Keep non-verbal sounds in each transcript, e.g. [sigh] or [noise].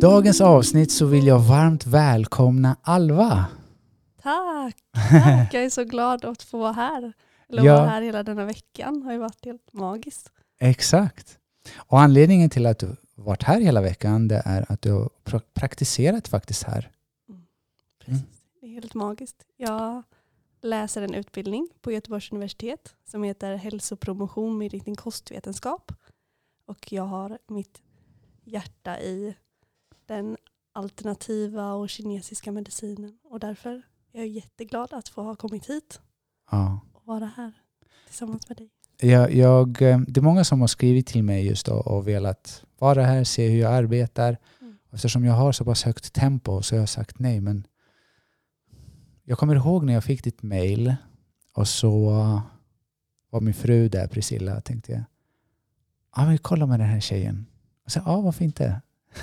dagens avsnitt så vill jag varmt välkomna Alva. Tack! Tack! Jag är så glad att få vara här. Eller Ja. vara här hela denna veckan. Det har ju varit helt magiskt. Exakt. Och anledningen till att du varit här hela veckan det är att du har pra- praktiserat faktiskt här. Precis. Det är helt magiskt. Jag läser en utbildning på Göteborgs universitet som heter hälsopromotion med inriktning kostvetenskap. Och jag har mitt hjärta i den alternativa och kinesiska medicinen. Och därför är jag jätteglad att få ha kommit hit Ja. och vara här tillsammans med dig. Jag, jag, eh, det är många som har skrivit till mig just och, och velat vara här, se hur jag arbetar. Mm. Eftersom jag har så pass högt tempo så har jag sagt nej. Men jag kommer ihåg när jag fick ditt mail och så var min fru där, Priscilla, tänkte jag. Ja, men kolla med den här tjejen. Och så, ja, varför inte? [laughs]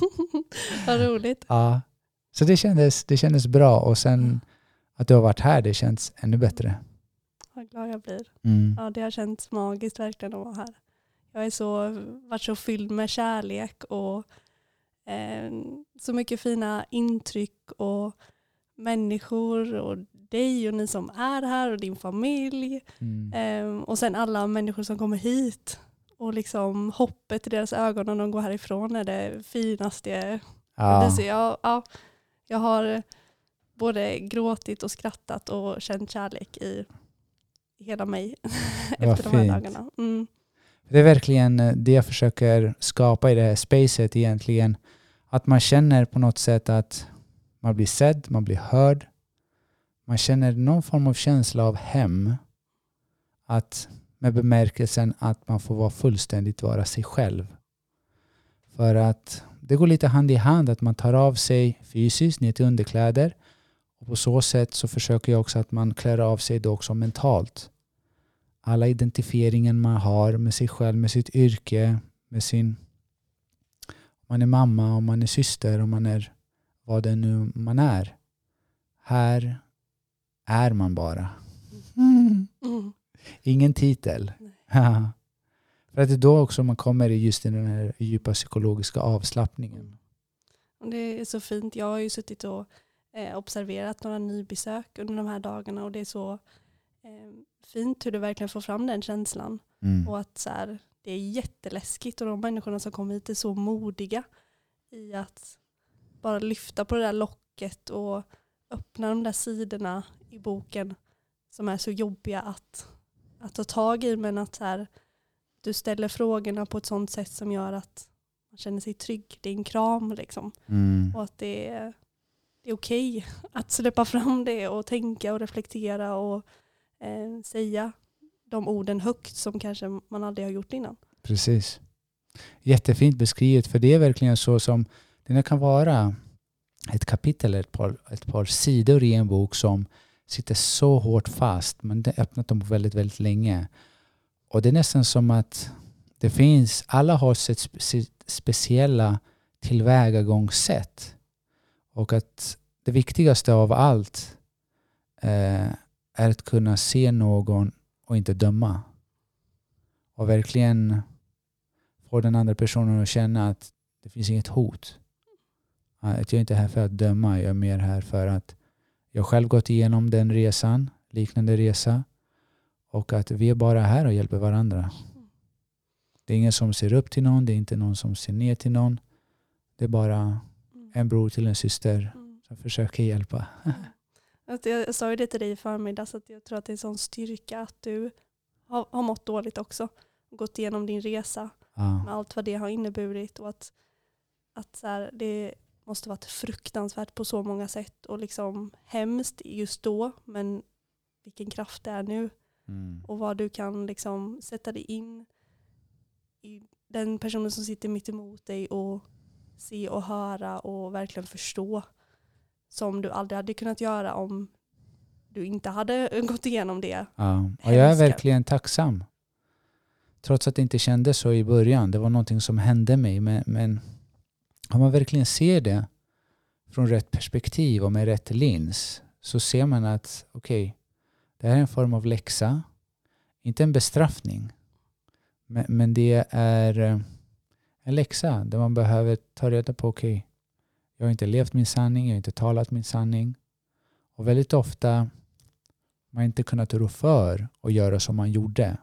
[laughs] Vad roligt. Ja. Så det kändes, det kändes bra och sen att du har varit här, det känns ännu bättre. Vad glad jag blir. Mm. Ja, det har känts magiskt verkligen att vara här. Jag är så, varit så fylld med kärlek och eh, så mycket fina intryck och människor och dig och ni som är här och din familj. Mm. Eh, och sen alla människor som kommer hit. Och liksom hoppet i deras ögon när de går härifrån är det finaste. Det Ja. ser jag, ja, jag har både gråtit och skrattat och känt kärlek i hela mig [laughs] efter de här fint. dagarna. Mm. Det är verkligen eh, det jag försöker skapa i det här spacet egentligen. Att man känner på något sätt att man blir sedd, man blir hörd. Man känner någon form av känsla av hem. Att med bemärkelsen att man får vara fullständigt vara sig själv. För att det går lite hand i hand att man tar av sig fysiskt ner till underkläder. Och på så sätt så försöker jag också att man klär av sig då också mentalt alla identifieringen man har med sig själv, med sitt yrke, med sin... Om man är mamma, om man är syster, om man är vad det nu man är. Här är man bara. Mm. Ingen titel. [laughs] För att det är då också man kommer i just den här djupa psykologiska avslappningen. Det är så fint. Jag har ju suttit och eh, observerat några nybesök under de här dagarna och det är så eh, fint hur du verkligen får fram den känslan. Mm. Och att så här, det är jätteläskigt och de människorna som kommer hit är så modiga i att bara lyfta på det där locket och öppna de där sidorna i boken som är så jobbiga att, att ta tag i men att så här, du ställer frågorna på ett sånt sätt som gör att man känner sig trygg. Det är en kram liksom. Mm. Och att det är, det är okej att släppa fram det och tänka och reflektera och eh, säga de orden högt som kanske man aldrig har gjort innan. Precis. Jättefint beskrivet, för det är verkligen så som det kan vara ett kapitel, ett par, ett par sidor i en bok som sitter så hårt fast. men det har öppnat dem väldigt, väldigt länge. Och det är nästan som att det finns, alla har sitt, sitt speciella tillvägagångssätt. Och att det viktigaste av allt eh, är att kunna se någon och inte döma. Och verkligen få den andra personen att känna att det finns inget hot. Att jag är inte är här för att döma, jag är mer här för att jag själv gått igenom den resan, liknande resa. Och att vi är bara här och hjälper varandra. Det är ingen som ser upp till någon, det är inte någon som ser ner till någon. Det är bara Mm. en bror till en syster Mm. som försöker hjälpa. Jag, sa ju det till dig i förmiddags att jag tror att det är en sån styrka att du har, har mått dåligt också. Gått igenom din resa med Ja, allt vad det har inneburit och att, att så här, det måste varit fruktansvärt på så många sätt och liksom hemskt just då men vilken kraft det är nu mm. och vad du kan liksom sätta dig in i den personen som sitter mitt emot dig och se och höra och verkligen förstå som du aldrig hade kunnat göra om du inte hade [laughs] gått igenom det. Ja, och jag är verkligen tacksam. Trots att det inte kändes så i början. Det var någonting som hände mig. Men, men om man verkligen ser det från rätt perspektiv och med rätt lins så ser man att okej, det här är en form av läxa. Inte en bestraffning. Men, men det är eh, en läxa där man behöver ta reda på, okej, okay, jag har inte levt min sanning, jag har inte talat min sanning. Och väldigt ofta man inte kunnat rå för att göra som man gjorde.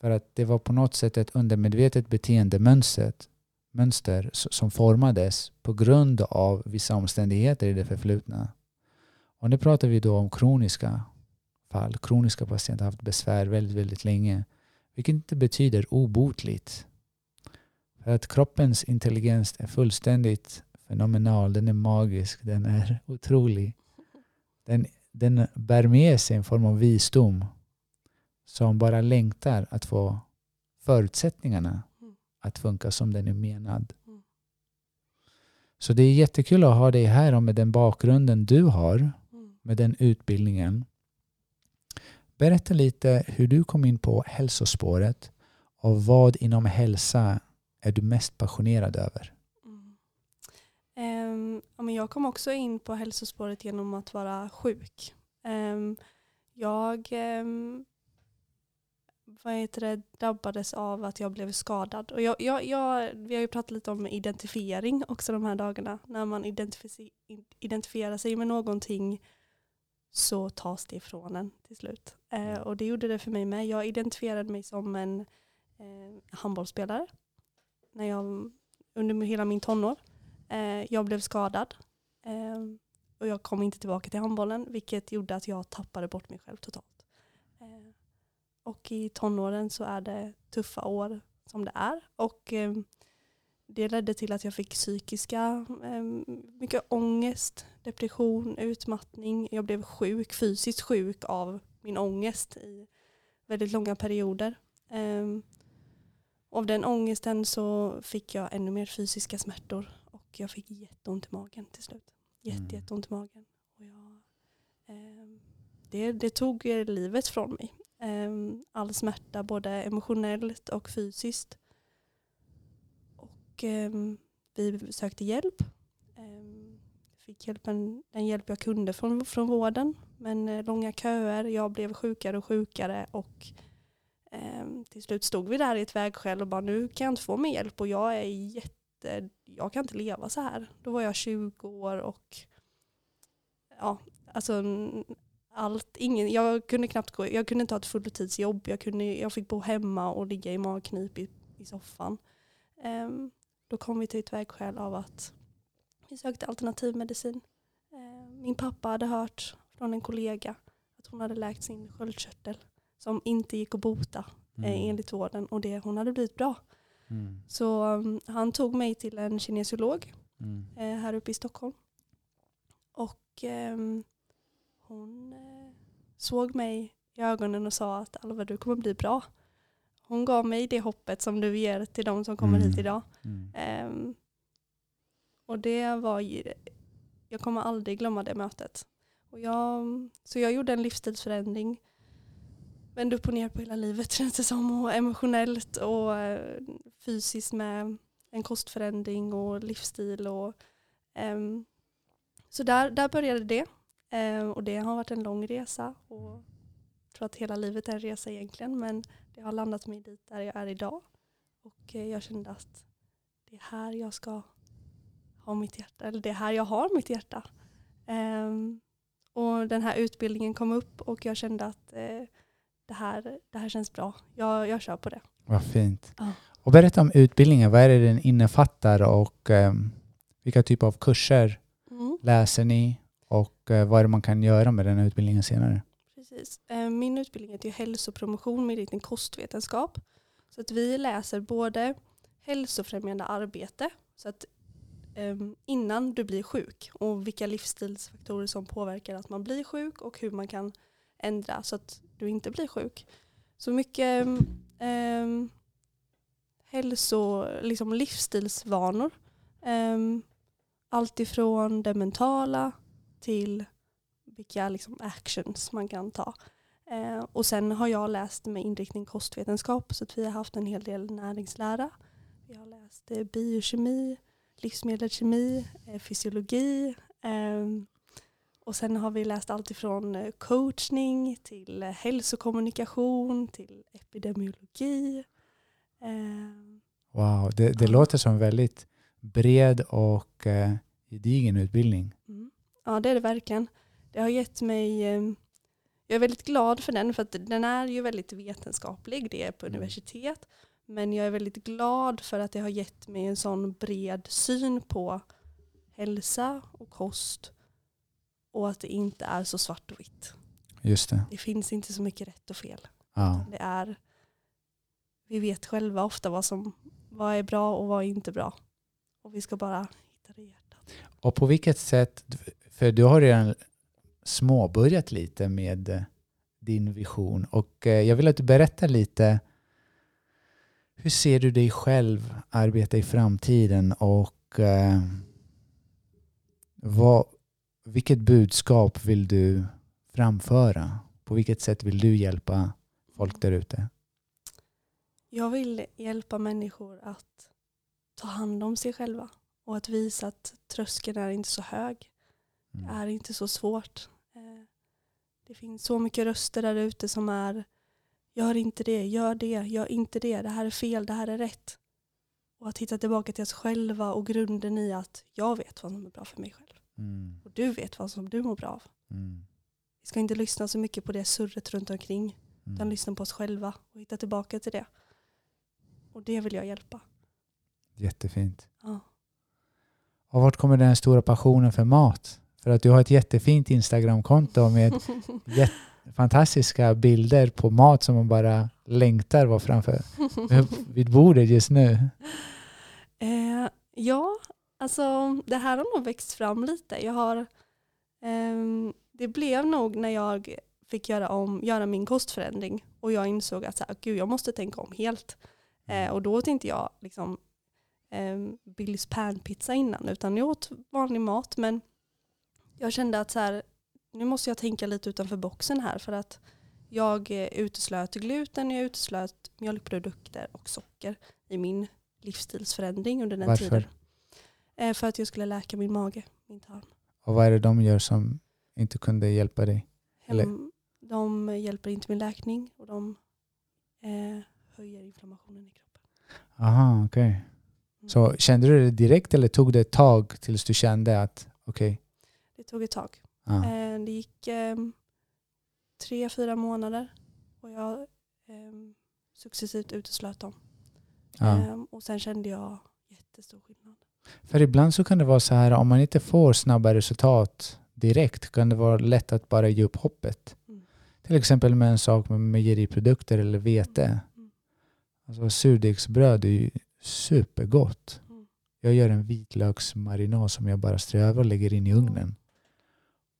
För att det var på något sätt ett undermedvetet beteendemönster mönster som formades på grund av vissa omständigheter i det förflutna. Och nu pratar vi då om kroniska fall. Kroniska patienter har haft besvär väldigt, väldigt länge. Vilket inte betyder obotligt. För att kroppens intelligens är fullständigt fenomenal. Den är magisk. Den är [laughs] otrolig. Den, den bär med sig en form av visdom som bara längtar att få förutsättningarna att funka som den är menad. Mm. Så det är jättekul att ha dig här och med den bakgrunden du har, mm. med den utbildningen. Berätta lite hur du kom in på hälsospåret och vad inom hälsa är du mest passionerad över? Mm. Um, jag kom också in på hälsospåret genom att vara sjuk. Um, jag um, vad heter det, drabbades av att jag blev skadad. Och jag, jag, jag, vi har ju pratat lite om identifiering också de här dagarna. När man identifierar sig med någonting så tas det ifrån en till slut. Eh, mm. och det gjorde det för mig med. Jag identifierade mig som en eh, handbollsspelare när jag, under hela min tonår. Eh, jag blev skadad eh, och jag kom inte tillbaka till handbollen vilket gjorde att jag tappade bort mig själv totalt. Eh, och i tonåren så är det tuffa år som det är. Och eh, det ledde till att jag fick psykiska, mycket ångest, depression, utmattning. Jag blev sjuk, fysiskt sjuk av min ångest i väldigt långa perioder. Av den ångesten så fick jag ännu mer fysiska smärtor och jag fick jätteont i magen till slut. Jätte, mm. jätteont i magen. Och jag, det, det tog livet från mig. Ehm, all smärta både emotionellt och fysiskt. Och ehm, vi sökte hjälp ehm, fick hjälpen, den hjälp jag kunde från, från vården. Men eh, långa köer, jag blev sjukare och sjukare och eh, till slut stod vi där i ett vägskäl och bara nu kan jag inte få mer hjälp och jag är jätte, jag kan inte leva så här. Då var jag 20 år och ja, alltså allt, ingen, jag kunde knappt gå, jag kunde inte ha ett fulltidsjobb, jag, kunde, jag fick bo hemma och ligga i magknip i, i soffan. Um, då kom vi till ett vägskäl av att vi sökte alternativmedicin. Eh, min pappa hade hört från en kollega att hon hade läkt sin sköldkörtel som inte gick att bota eh, mm. enligt vården och det, hon hade blivit bra. Mm. Så um, han tog mig till en kinesiolog mm. eh, här uppe i Stockholm. Och eh, hon eh, såg mig i ögonen och sa att Alva du kommer bli bra. Hon gav mig det hoppet som du ger till de som kommer hit mm. idag. Um, och det var, jag kommer aldrig glömma det mötet. Och jag, så jag gjorde en livsstilsförändring. Vände upp och ner på hela livet [laughs] känns det som. Och emotionellt och eh, fysiskt med en kostförändring och livsstil. Och, um, så där, där började det. Um, och det har varit en lång resa. Och jag tror att hela livet är en resa egentligen. Men det har landat mig dit där jag är idag. Och eh, jag kände att det är här jag ska har mitt hjärta, eller det är här jag har mitt hjärta. Um, och den här utbildningen kom upp och jag kände att uh, det, här, det här känns bra. Jag, jag kör på det. Vad fint. Ja. Och berätta om utbildningen. Vad är det den innefattar och um, vilka typer av kurser mm. läser ni Eh, vad är det man kan göra med den här utbildningen senare? Precis. Eh, min utbildning heter hälsopromotion med inriktning kostvetenskap. Så att vi läser både hälsofrämjande arbete, så att ehm, innan du blir sjuk och vilka livsstilsfaktorer som påverkar att man blir sjuk och hur man kan ändra så att du inte blir sjuk. Så mycket um, hälso, liksom livsstilsvanor. Ehm, um, allt ifrån det mentala till vilka liksom, actions man kan ta. Eh, och sen har jag läst med inriktning kostvetenskap så att vi har haft en hel del näringslära. Vi har läst eh, biokemi, livsmedelskemi, eh, fysiologi. Ehm, och sen har vi läst allt ifrån eh, coachning till hälsokommunikation till epidemiologi. Ehm, Wow, det, det Ja. låter som väldigt bred och eh, gedigen utbildning. Ja det är det verkligen. Det har gett mig, eh, jag är väldigt glad för den för att den är ju väldigt vetenskaplig, det är på Mm. universitet. Men jag är väldigt glad för att det har gett mig en sån bred syn på hälsa och kost. Och att det inte är så svart och vitt. Just det. Det finns inte så mycket rätt och fel. Ja. Det är, vi vet själva ofta vad som vad är bra och vad är inte bra. Och vi ska bara hitta det i hjärtat. Och på vilket sätt, för du har redan småbörjat lite med eh, din vision och eh, jag vill att du berättar lite hur ser du dig själv arbeta i framtiden och eh, vad, vilket budskap vill du framföra? På vilket sätt vill du hjälpa folk där ute? Jag vill hjälpa människor att ta hand om sig själva och att visa att tröskeln är inte så hög. Det Mm. är inte så svårt. Eh, Det finns så mycket röster där ute som är gör inte det, gör det, gör inte det, det här är fel, det här är rätt. Och att hitta tillbaka till oss själva och grunden i att jag vet vad som är bra för mig själv. Mm. Och du vet vad som du mår bra av. Mm. Vi ska inte lyssna så mycket på det surret runt omkring utan Mm. lyssna på oss själva och hitta tillbaka till det. Och det vill jag hjälpa. Jättefint. Ja. Och vart kommer den stora passionen för mat? För att du har ett jättefint Instagramkonto med [laughs] fantastiska bilder på mat som man bara längtar vara framför [laughs] vid bordet just nu. Eh, ja, alltså det här har nog växt fram lite. Jag har, ehm, det blev nog när jag fick göra, om, göra min kostförändring och jag insåg att så här, gud, jag måste tänka om helt. Eh, och då åt inte jag liksom, um, Billys panpizza innan utan jag åt vanlig mat men jag kände att så här, nu måste jag tänka lite utanför boxen här för att jag uteslöt gluten, jag uteslöt mjölkprodukter och socker i min livsstilsförändring under den Varför? tiden. Eh, för att jag skulle läka min mage, min tarm. Och vad är det de gör som inte kunde hjälpa dig? Eller- Hem, de hjälper inte min läkning och de eh, höjer inflammationen i kroppen. Aha, okej. Mm. Så kände du det direkt eller tog det ett tag tills du kände att okej, Det tog ett tag. ja, Eh, det gick eh, tre, fyra månader och jag eh, successivt uteslöt dem. ja. Eh, och sen kände jag jättestor skillnad. För ibland så kan det vara så här om man inte får snabba resultat direkt kan det vara lätt att bara ge upp hoppet. Mm. Till exempel med en sak med mejeriprodukter eller vete. Mm. Alltså surdegsbröd är ju supergott. Mm. Jag gör en vitlöksmarinad som jag bara strör över och lägger in i ugnen.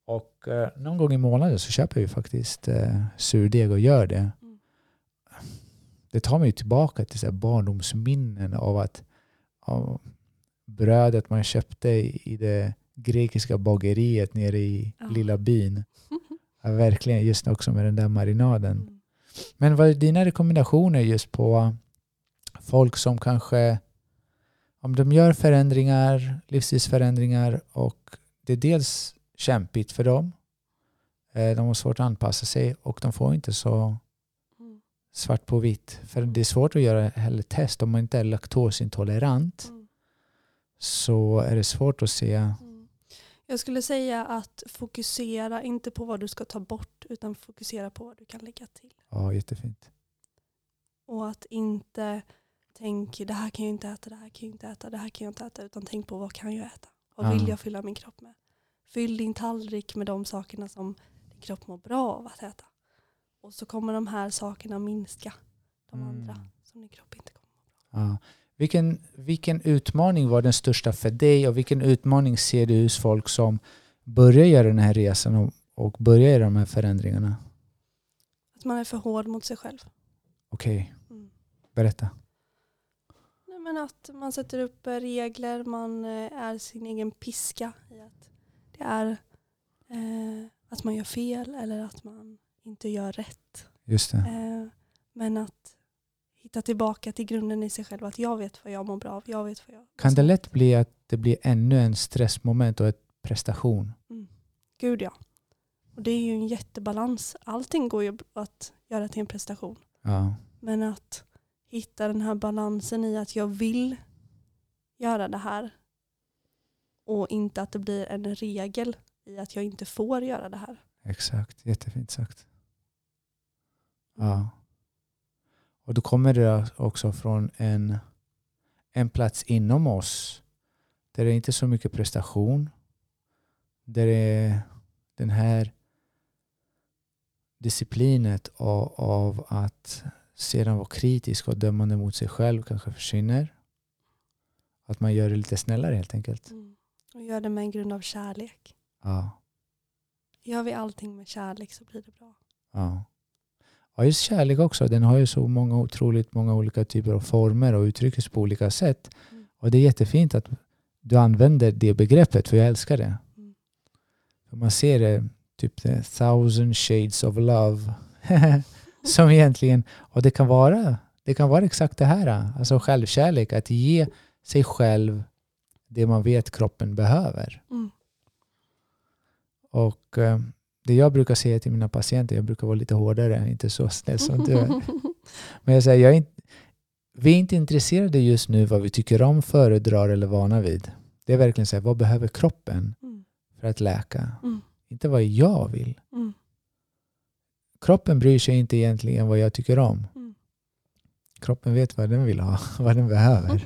Och eh, någon gång i månaden så köper vi faktiskt eh, surdeg och gör det. Mm. Det tar mig tillbaka till så barndomsminnen av att av brödet man köpte i i det grekiska bageriet nere i Ja. lilla byn. [laughs] Ja, verkligen, just också med den där marinaden. Mm. Men vad är dina rekommendationer just på folk som kanske, om de gör förändringar, livsstilsförändringar och det är dels kämpigt för dem, eh, de har svårt att anpassa sig och de får inte så Mm. svart på vitt. För det är svårt att göra heller test om man inte är laktosintolerant Mm. så är det svårt att se. Mm. Jag skulle säga att fokusera inte på vad du ska ta bort utan fokusera på vad du kan lägga till. Ja, jättefint. Och att inte tänka det här kan jag inte äta, det här kan jag inte äta, det här kan jag inte äta. Utan tänk på vad kan jag äta? Vad vill Ja. jag fylla min kropp med? Fyll din tallrik med de sakerna som din kropp mår bra av att äta. Och så kommer de här sakerna minska. De Mm. andra som din kropp inte kommer. Ja. Vilken, vilken utmaning var den största för dig och vilken utmaning ser du hos folk som börjar göra den här resan och, och börjar göra de här förändringarna? Att man är för hård mot sig själv. Okej, Mm. berätta. Nej, men att man sätter upp regler, man eh, är sin egen piska i att det är eh, att man gör fel eller att man inte gör rätt. Just det. Eh, men att hitta tillbaka till grunden i sig själv. Att jag vet vad jag mår bra av. Jag vet vad jag Kan det lätt bli att det blir ännu en stressmoment och ett prestation? Gud ja. Och det är ju en jättebalans. Allting går ju att göra till en prestation. Ja. Men att hitta den här balansen i att jag vill göra det här och inte att det blir en regel i att jag inte får göra det här. Exakt, jättefint sagt. Ja. Och då kommer det också från en, en plats inom oss där det inte är så mycket prestation. Där det är den här disciplinet av, av att sedan vara kritisk och dömande mot sig själv kanske försvinner. Att man gör det lite snällare helt enkelt. Mm. Och gör det med en grund av kärlek. Ja. Gör vi allting med kärlek så blir det bra. Ja. ja, just kärlek också. Den har ju så många otroligt många olika typer av former och uttrycks på olika sätt. Mm. Och det är jättefint att du använder det begreppet, för jag älskar det. Mm. Man ser det, typ the thousand shades of love. [laughs] Som egentligen, och det kan vara det kan vara exakt det här. Alltså självkärlek, att ge sig själv det man vet kroppen behöver. Mm. Och eh, det jag brukar säga till mina patienter, jag brukar vara lite hårdare, inte så snäll som du är. [laughs] Men jag säger, jag är inte, vi är inte intresserade just nu vad vi tycker om, föredrar eller vana vid. Det är verkligen så här, vad behöver kroppen Mm. för att läka? Mm. Inte vad jag vill. Mm. Kroppen bryr sig inte egentligen vad jag tycker om. Mm. Kroppen vet vad den vill ha, [laughs] vad den behöver.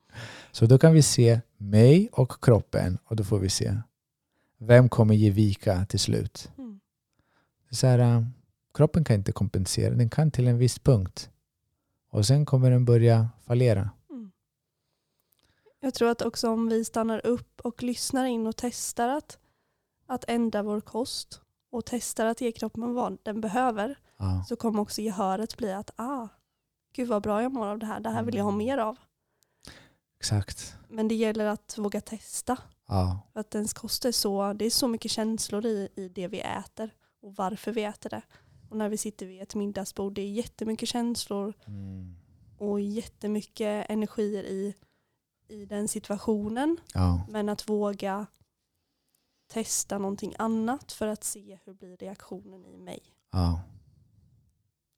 [laughs] Så då kan vi se mig och kroppen och då får vi se vem kommer ge vika till slut. Mm. Så här, äh, kroppen kan inte kompensera, den kan till en viss punkt. Och sen kommer den börja fallera. Mm. Jag tror att också om vi stannar upp och lyssnar in och testar att, att ändra vår kost och testar att ge kroppen vad den behöver Ja, så kommer också gehöret bli att ah, gud vad bra jag mår av det här, det här vill jag ha Mm. mer av. exakt. Men det gäller att våga testa. Ja, För att ens kost är så, det är så mycket känslor i, i det vi äter och varför vi äter det. Och när vi sitter vid ett middagsbord, det är jättemycket känslor mm. och jättemycket energier i, i den situationen. ja, Men att våga testa någonting annat för att se hur blir reaktionen i mig. ja,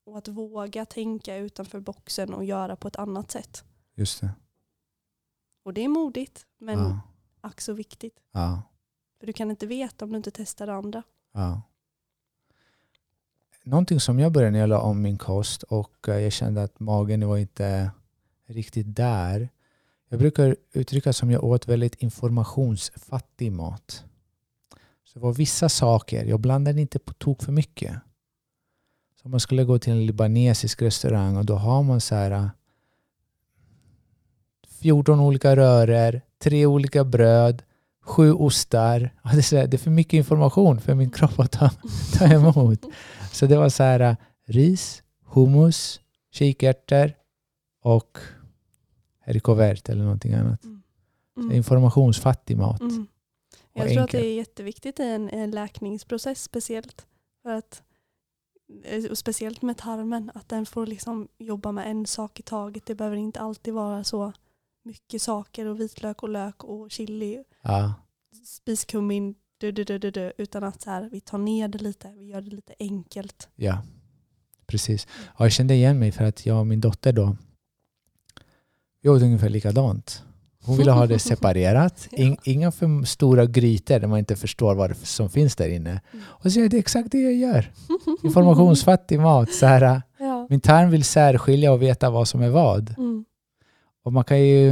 Och att våga tänka utanför boxen och göra på ett annat sätt. just det. Och det är modigt, men Ja, ack så viktigt. ja, För du kan inte veta om du inte testar det andra. ja. Någonting som jag började när jag la om min kost och eh, jag kände att magen var inte riktigt där. Jag brukar uttrycka som jag åt väldigt informationsfattig mat. Så det var vissa saker, jag blandade inte på tok för mycket. Så om man skulle gå till en libanesisk restaurang och då har man så här eh, 14 olika röror, tre olika bröd, sju ostar. [laughs] Det är, det för mycket information för min kropp att ta, [laughs] ta emot. Så det var så här eh, ris, hummus, kikärtor och haricots vert eller någonting annat. Mm. Mm. Informationsfattig mat. Mm. Jag tror att enkel. det är jätteviktigt i en, en läkningsprocess speciellt. För att, eh, och speciellt med tarmen, att den får liksom jobba med en sak i taget. Det behöver inte alltid vara så mycket saker och vitlök och lök och chili, Ja, spiskummin, du, du, du, du, du, utan att så här, vi tar ner det lite, vi gör det lite enkelt. ja, precis. Ja, jag kände igen mig för att jag och min dotter då, vi åt ungefär likadant. Hon ville ha det [laughs] separerat. In, inga för stora grytor där man inte förstår vad som finns där inne. Mm. Och så är det exakt det jag gör. Informationsfattig mat. Så här, [laughs] ja. min tarm vill särskilja och veta vad som är vad. Mm. Och man kan ju,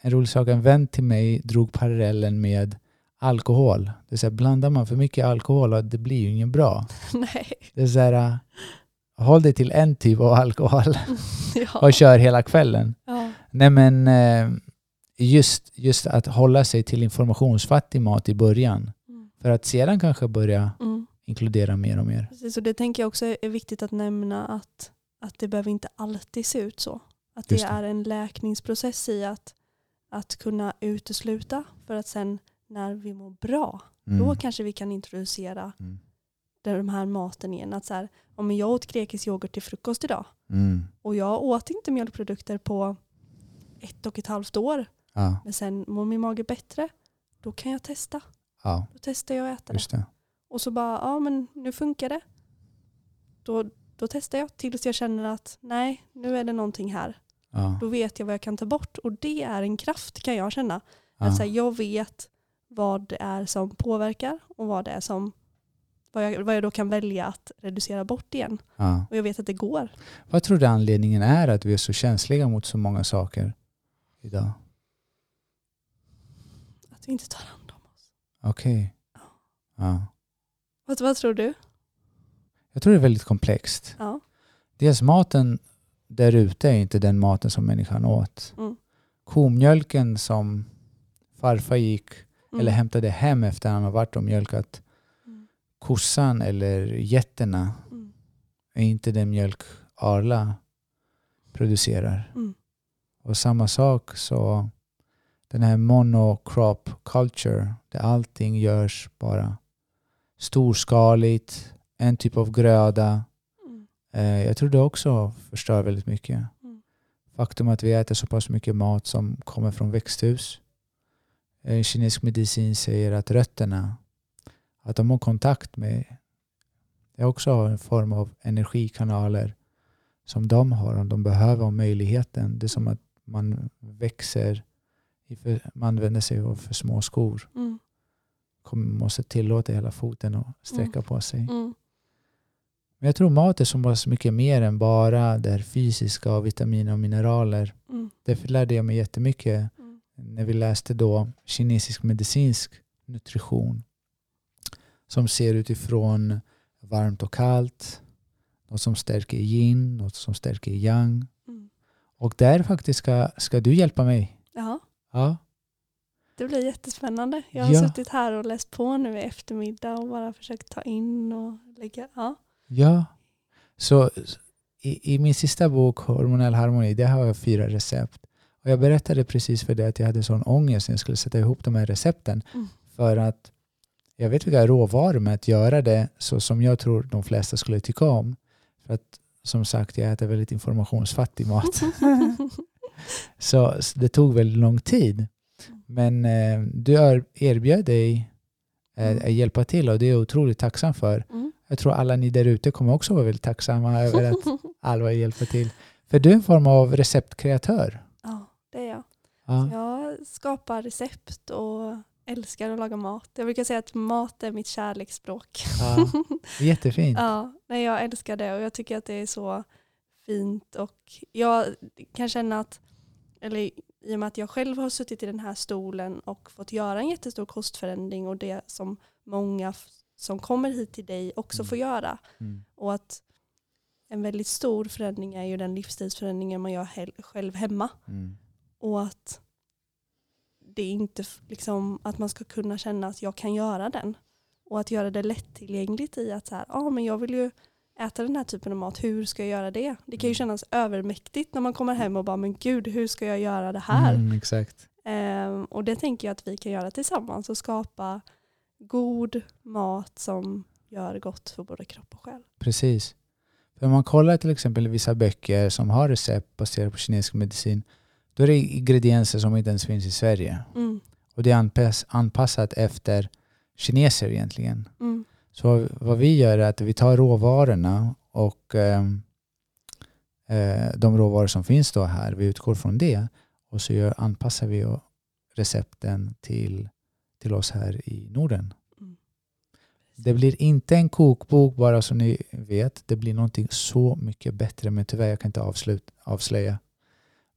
en rolig sak, en vän till mig drog parallellen med alkohol. Det vill säga, blandar man för mycket alkohol, och det blir ju ingen bra. [laughs] Nej. Det är så här, äh, håll dig till en typ av alkohol [laughs] Ja. och kör hela kvällen. Ja. Nej men eh, just, just att hålla sig till informationsfattig mat i början. Mm. För att sedan kanske börja Mm. inkludera mer och mer. Precis, och det tänker jag också är viktigt att nämna att, att det behöver inte alltid se ut så. Att det, det. är en läkningsprocess i att, att kunna utesluta för att sen när vi mår bra, Mm. då kanske vi kan introducera Mm. den här maten igen. Att så här, om jag åt grekisk yoghurt till frukost idag Mm. och jag åt inte mjölkprodukter på ett och ett halvt år, Ja, men sen mår min mage bättre, då kan jag testa. ja, Då testar jag att äta det. just det. Och så bara, ja men nu funkar det. Då, då testar jag tills jag känner att nej, nu är det någonting här. Ja. Då vet jag vad jag kan ta bort och det är en kraft kan jag känna. Ja. Att så här, jag vet vad det är som påverkar och vad det är som vad jag, vad jag då kan välja att reducera bort igen. Ja. Och jag vet att det går. Vad tror du anledningen är att vi är så känsliga mot så många saker idag? Att vi inte tar hand om oss. Okej. Ja. Vad, vad tror du? Jag tror det är väldigt komplext. Ja. Dels maten där ute är inte den maten som människan åt. Mm. Komjölken som farfar gick Mm. eller hämtade hem efter han har varit och mjölkat Mm. kossan eller getterna Mm. är inte den mjölk Arla producerar. Mm. Och samma sak så den här monocrop culture där allting görs bara storskaligt, en typ av gröda. Mm. Eh, jag tror det också förstör väldigt mycket. Mm. Faktum att vi äter så pass mycket mat som kommer från växthus. Eh, kinesisk medicin säger att rötterna, att de har kontakt med, det är också en form av energikanaler som de har om de behöver om möjligheten. Det är som att man växer, man använder sig av för små skor. Mm. Kommer, måste tillåta hela foten att sträcka på sig. Mm. Men jag tror mat är så mycket mer än bara det här fysiska och vitaminer och mineraler. Mm. Därför lärde jag mig jättemycket Mm. när vi läste då kinesisk medicinsk nutrition som ser utifrån varmt och kallt, något som stärker yin, något som stärker yang. Mm. Och där faktiskt ska, ska du hjälpa mig. Ja, Ja, det blir jättespännande. Jag har Ja. suttit här och läst på nu i eftermiddag och bara försökt ta in och lägga. Ja. Ja. Så i, i min sista bok Hormonell harmoni, där har jag fyra recept. Och jag berättade precis för dig att jag hade sån ångest när jag skulle sätta ihop de här recepten. Mm. För att jag vet vilka råvaror med att göra det så som jag tror de flesta skulle tycka om. För att som sagt, jag äter väldigt informationsfattig mat. [laughs] Så s- det tog väldigt lång tid. Men eh, du er- erbjöd dig eh, Mm. att hjälpa till och det är jag otroligt tacksam för. Mm. Jag tror alla ni där ute kommer också vara väldigt tacksamma [laughs] över att Alva hjälper till. För du är en form av receptkreatör. ja, det är jag. Ja. Jag skapar recept och älskar att laga mat. Jag brukar säga att mat är mitt kärleksspråk. Ja. [laughs] Jättefint. Ja, nej, jag älskar det och jag tycker att det är så fint och jag kan känna att, eller i och med att jag själv har suttit i den här stolen och fått göra en jättestor kostförändring och det som många som kommer hit till dig också Mm. får göra Mm. och att en väldigt stor förändring är ju den livsstilsförändringen man gör själv hemma Mm. och att det inte liksom att man ska kunna känna att jag kan göra den och att göra det lättillgängligt i att så här, ah, men jag vill ju äta den här typen av mat, hur ska jag göra det? Det kan ju Mm. kännas övermäktigt när man kommer hem och bara, men gud, hur ska jag göra det här? Mm, exakt. Ehm, och det tänker jag att vi kan göra tillsammans och skapa god mat som gör gott för både kropp och själ. Precis. För om man kollar till exempel vissa böcker som har recept baserat på kinesisk medicin, då är det ingredienser som inte ens finns i Sverige. Mm, Och det är anpass, anpassat efter kineser egentligen. mm, Så vad vi gör är att vi tar råvarorna och ehm, eh, de råvaror som finns då här, vi utgår från det och så gör, anpassar vi recepten till, till oss här i Norden. mm. Det blir inte en kokbok bara så ni vet. Det blir någonting så mycket bättre men tyvärr jag kan inte avslut, avslöja.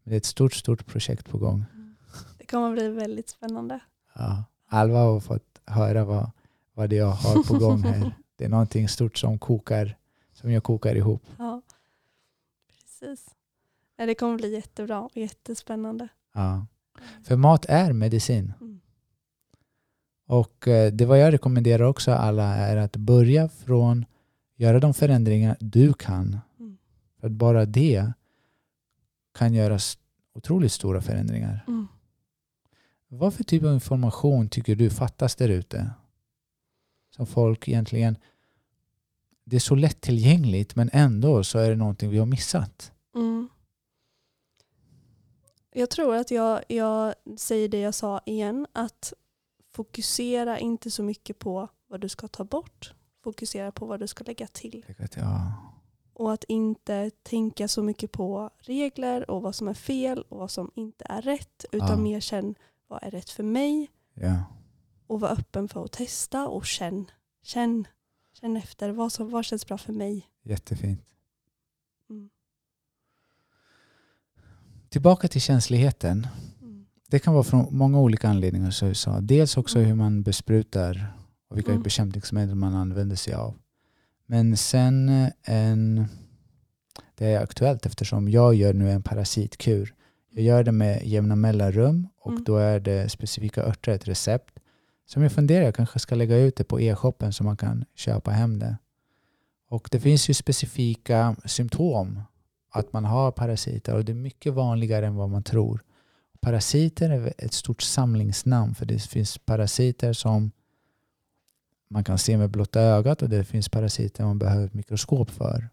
Det är ett stort, stort projekt på gång. Mm. Det kommer bli väldigt spännande. Ja. Alva har fått höra vad, vad det jag har på gång här. [laughs] Det är någonting stort som kokar, som jag kokar ihop. Ja, precis. Ja, det kommer bli jättebra och jättespännande. Ja. För mat är medicin. Mm. Och eh, det vad jag rekommenderar också alla är att börja från göra de förändringar du kan. Mm. För att bara det kan göra otroligt stora förändringar. Mm. Vad för typ av information tycker du fattas där ute? Som folk egentligen... Det är så lättillgängligt men ändå så är det någonting vi har missat. Mm. Jag tror att jag, jag säger det jag sa igen, att fokusera inte så mycket på vad du ska ta bort. Fokusera på vad du ska lägga till. Ja. Och att inte tänka så mycket på regler och vad som är fel och vad som inte är rätt. Utan Ja. mer känn vad är rätt för mig Ja. och vara öppen för att testa och känn. Känn, känn efter vad, som, vad känns bra för mig. Jättefint. Mm. Tillbaka till känsligheten. Det kan vara från många olika anledningar. Så jag sa. Dels också Mm. hur man besprutar och vilka Mm. bekämpningsmedel man använder sig av. Men sen eh, en, det är aktuellt eftersom jag gör nu en parasitkur. Jag gör det med jämna mellanrum och Mm. då är det specifika örter, ett recept. Som jag funderar, jag kanske ska lägga ut det på e-shoppen så man kan köpa hem det. Och det finns ju specifika symptom att man har parasiter och det är mycket vanligare än vad man tror. Parasiter är ett stort samlingsnamn för det finns parasiter som man kan se med blotta ögat och det finns parasiter man behöver ett mikroskop för.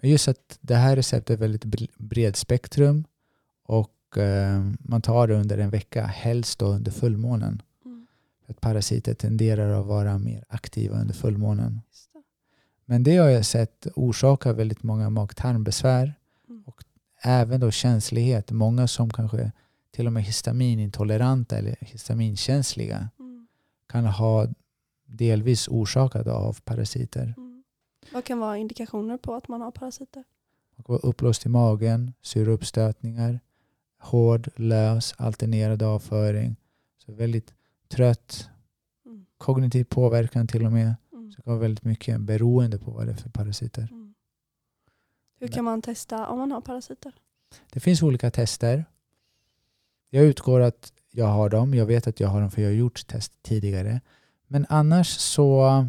Men just att det här receptet är väldigt br- bredspektrum och eh, man tar det under en vecka, helst då under fullmånen. Mm. Att parasiter tenderar att vara mer aktiva under fullmånen. Men det har jag sett orsakar väldigt många mag-tarmbesvär även då känslighet. Många som kanske till och med histaminintoleranta eller histaminkänsliga Mm. kan ha delvis orsakade av parasiter. Mm. Vad kan vara indikationer på att man har parasiter? Man kan vara uppblåst i magen, syreuppstötningar, hård, lös, alternerad avföring. Så väldigt trött, Mm. kognitiv påverkan till och med. Mm. Så det kan vara väldigt mycket beroende på vad det är för parasiter. Hur kan man testa om man har parasiter? Det finns olika tester. Jag utgår att jag har dem. Jag vet att jag har dem för jag har gjort test tidigare. Men annars så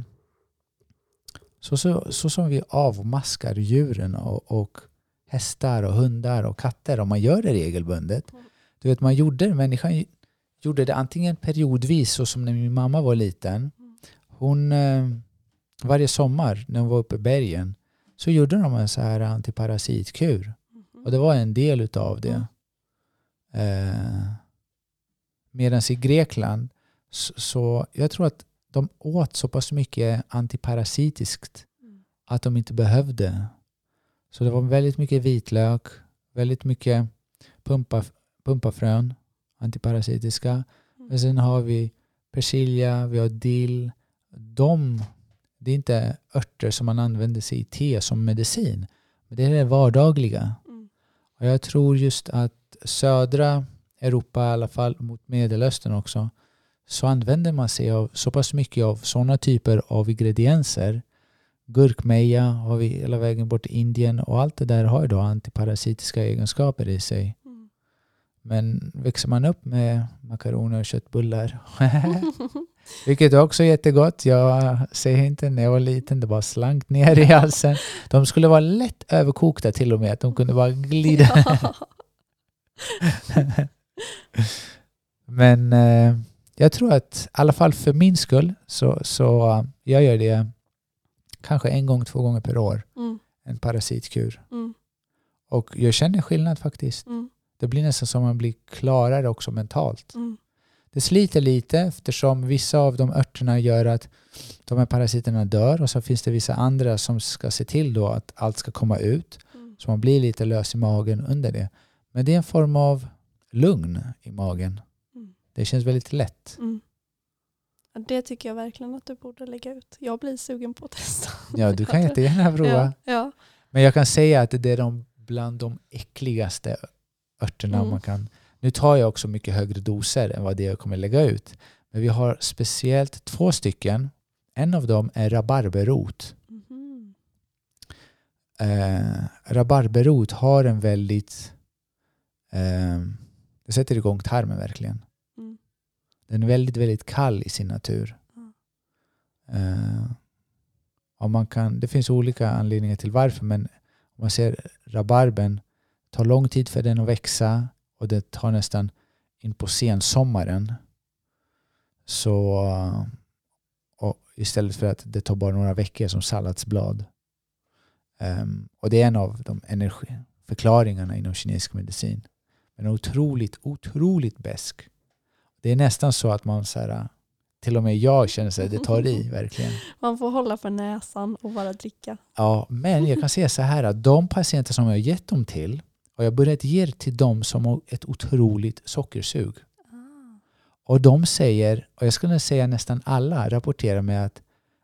så, så, så som vi avmaskar djuren och, och hästar och hundar och katter om man gör det regelbundet. Mm. Du vet, man gjorde, människan gjorde det antingen periodvis så som när min mamma var liten. Mm. Hon, eh, varje sommar när hon var uppe i bergen så gjorde de en så här antiparasitkur. Mhm. Och det var en del utav det. Eh, Medan i Grekland så, så jag tror att de åt så pass mycket antiparasitiskt Mm. att de inte behövde. Så det var väldigt mycket vitlök, väldigt mycket pumpa, pumpafrön, antiparasitiska. Mm. Men sen har vi persilja, vi har dill. De, det är inte örter som man använder sig i te som medicin. Men det är det vardagliga. Mm. Och jag tror just att södra Europa, i alla fall mot Medelöstern också, så använder man sig av så pass mycket av sådana typer av ingredienser. Gurkmeja har vi hela vägen bort till Indien och allt det där har ju då antiparasitiska egenskaper i sig. Men växer man upp med makaroner och köttbullar, [laughs] vilket är också jättegott. Jag säger inte när jag var liten, det bara slank ner i halsen. De skulle vara lätt överkokta till och med, att de kunde bara glida. [laughs] Men eh, jag tror att i alla fall för min skull så, så eh, jag gör det kanske en gång, två gånger per år. Mm. En parasitkur. Mm. Och jag känner skillnad faktiskt. Mm. Det blir nästan som man blir klarare också mentalt. Mm. Det sliter lite eftersom vissa av de örterna gör att de här parasiterna dör och så finns det vissa andra som ska se till då att allt ska komma ut. Mm. Så man blir lite lös i magen under det. Men det är en form av lugn i magen. Mm. Det känns väldigt lätt. Mm. Ja, det tycker jag verkligen att du borde lägga ut. Jag blir sugen på att testa. Ja, du kan jättegärna [laughs] prova. Ja, ja. Men jag kan säga att det är de bland de äckligaste örterna Mm. man kan... Nu tar jag också mycket högre doser än vad det jag kommer lägga ut. Men vi har speciellt två stycken. En av dem är rabarberrot. Mhm. Eh, rabarberrot har en väldigt... Eh, det sätter igång tarmen verkligen. Mm. Den är väldigt, väldigt kall i sin natur. Eh, och man kan, det finns olika anledningar till varför men om man ser rabarben tar lång tid för den att växa och det tar nästan in på sensommaren. Så och istället för att det tar bara några veckor som salladsblad. Ehm, och det är en av de energiförklaringarna inom kinesisk medicin. Men otroligt, otroligt besk. Det är nästan så att man så här, till och med jag känner att det tar i verkligen. [laughs] Man får hålla för näsan och bara dricka. Ja, men jag kan säga så här att de patienter som jag har gett dem till har jag börjat ge till dem som har ett otroligt sockersug. Ah. Och de säger, och jag skulle säga nästan alla rapporterar med att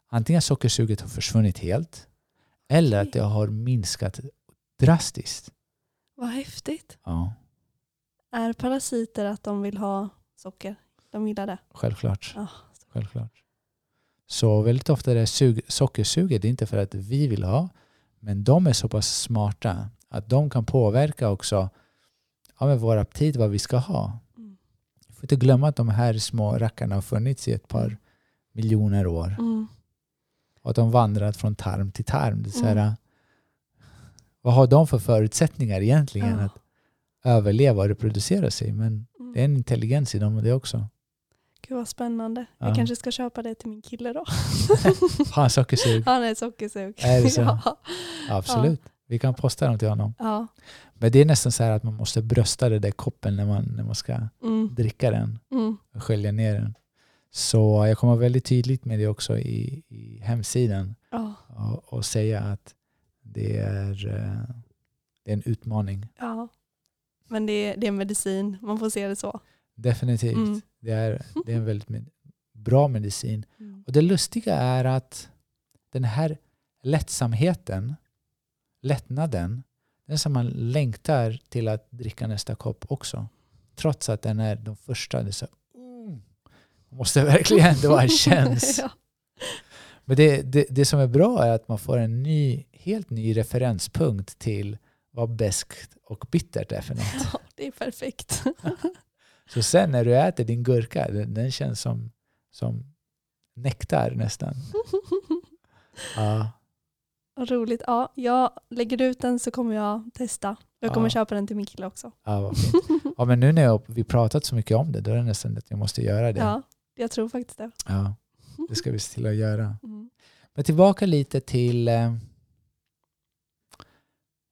antingen sockersuget har försvunnit helt eller att det har minskat drastiskt. Vad häftigt. Ja, Är parasiter att de vill ha socker? De gillar det? självklart. Ja. självklart. Så väldigt ofta är sug, sockersuget, det är inte för att vi vill ha, men de är så pass smarta att de kan påverka också ja, med vår aptit, vad vi ska ha. Mm. Vi får inte glömma att de här små rackarna har funnits i ett par miljoner år. Mm. Och att de vandrat från tarm till tarm. Det är här, Mm. Vad har de för förutsättningar egentligen Ja. att överleva och reproducera sig? Men Mm. det är en intelligens i dem och det också. Gud vad spännande. Ja. Jag kanske ska köpa det till min kille då. [laughs] Har han sockersug? Han är sockersug. Är det så? [laughs] ja. Absolut. Vi kan posta dem till honom. ja. Men det är nästan så här att man måste brösta den där koppen när man, när man ska Mm. dricka den Mm. och skölja ner den. Så jag kommer väldigt tydligt med det också i, i hemsidan Ja. och, och säga att det är, eh, det är en utmaning. ja. Men det är, det är medicin. Man får se det så. Definitivt. Mm. Det, är, [laughs] det är en väldigt med, bra medicin. Mm. Och det lustiga är att den här lättsamheten, lättnaden, den som man längtar till att dricka nästa kopp också. Trots att den är de första. Det är så, mm, måste verkligen, det bara känns. ja. Men det, det, det som är bra är att man får en ny, helt ny referenspunkt till vad beskt och bittert är för något. ja, det är perfekt. [laughs] Så sen när du äter din gurka, den, den känns som, som nektar nästan. [laughs] Ja, roligt. Ja, jag lägger ut den så kommer jag testa. Jag kommer Ja. köpa den till min kille också. ja, vad ja, men nu när jag, vi pratat så mycket om det, då är det nästan att jag måste göra det. Ja, jag tror faktiskt det. Ja, det ska vi se till att göra. Mm. Men tillbaka lite till eh,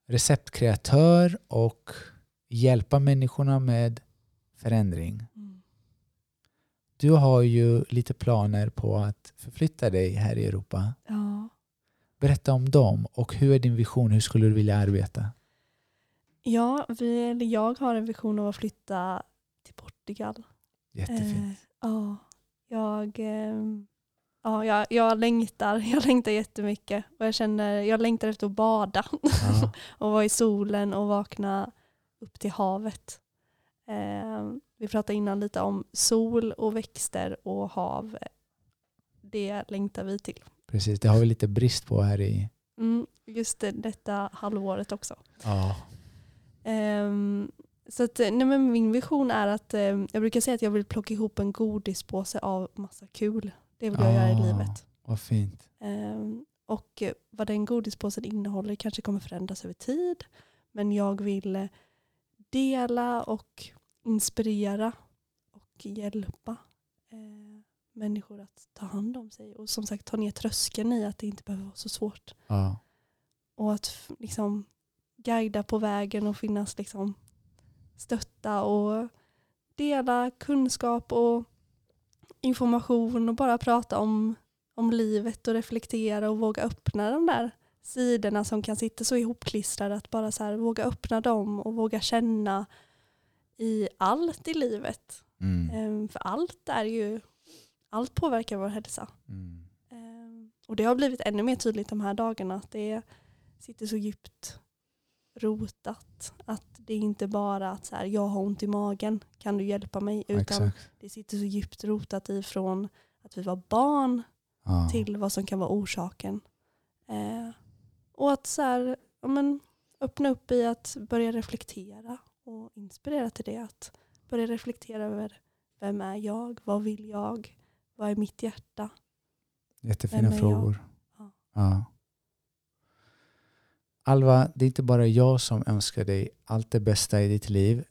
receptkreatör och hjälpa människorna med förändring. Mm. Du har ju lite planer på att förflytta dig här i Europa. Ja. Berätta om dem och hur är din vision? Hur skulle du vilja arbeta? Ja, vi, jag har en vision av att flytta till Portugal. Jättefint. Eh, ja, jag, eh, ja, jag, jag längtar. [laughs] Jag längtar jättemycket. Och jag, känner, jag längtar efter att bada Ja, [laughs] och vara i solen och vakna upp till havet. Eh, vi pratade innan lite om sol och växter och hav. Det längtar vi till. Precis, det har vi lite brist på här i... Mm, just det, detta halvåret också. Ja, Ehm, så att, nej men min vision är att, ehm, jag brukar säga att jag vill plocka ihop en godispåse av massa kul. Det vill jag göra i Ah. livet. vad fint. Ehm, och eh, vad den godispåsen innehåller kanske kommer förändras över tid. Men jag vill eh, dela och inspirera och hjälpa eh, människor att ta hand om sig. Och som sagt ta ner tröskeln i att det inte behöver vara så svårt. Ja, Och att liksom guida på vägen och finnas liksom stötta och dela kunskap och information och bara prata om, om livet och reflektera och våga öppna de där sidorna som kan sitta så ihopklistrade att bara så här våga öppna dem och våga känna i allt i livet. mm. Ehm, För allt är ju, allt påverkar vår hälsa. Mm. Ehm, Och det har blivit ännu mer tydligt de här dagarna att det sitter så djupt rotat. Att det är inte bara att så här, jag har ont i magen, kan du hjälpa mig? Utan exakt. det sitter så djupt rotat ifrån att vi var barn Ja. till vad som kan vara orsaken. Eh, och att så här, ja, men, öppna upp i att börja reflektera och inspirera till det. Att börja reflektera över vem är jag? Vad vill jag? Vad är mitt hjärta? Jättefina frågor. Ja. Ja. Alva, det är inte bara jag som önskar dig allt det bästa i ditt liv.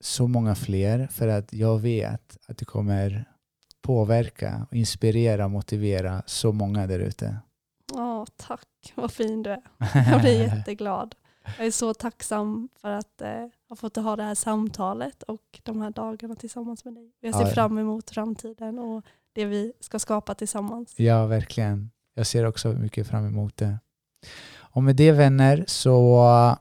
Så många fler för att jag vet att du kommer påverka, och inspirera och motivera så många där ute. Ja, tack. Vad fin du är. [laughs] Jag blir jätteglad. Jag är så tacksam för att eh, ha fått ha det här samtalet och de här dagarna tillsammans med dig. Jag ser Ja. fram emot framtiden och det vi ska skapa tillsammans. Ja, verkligen. Jag ser också mycket fram emot det. Och med det vänner så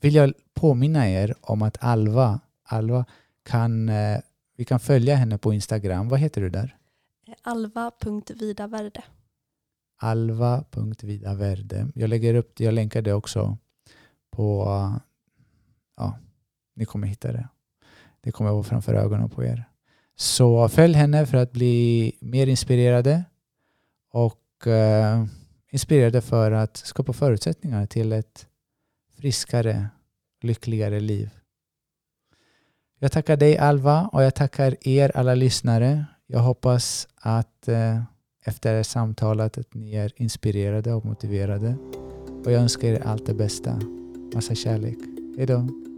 vill jag påminna er om att Alva, Alva kan, eh, vi kan följa henne på Instagram. Vad heter du där? Alva.vidavärde. Alva.vidavärde. Jag lägger upp det, jag länkar det också på, ja, ni kommer hitta det. Det kommer vara framför ögonen på er. Så följ henne för att bli mer inspirerade och eh, inspirerade för att skapa förutsättningar till ett friskare, lyckligare liv. Jag tackar dig Alva och jag tackar er alla lyssnare. Jag hoppas att eh, efter det samtalet att ni är inspirerade och motiverade. Och jag önskar er allt det bästa. Massa kärlek. Hejdå!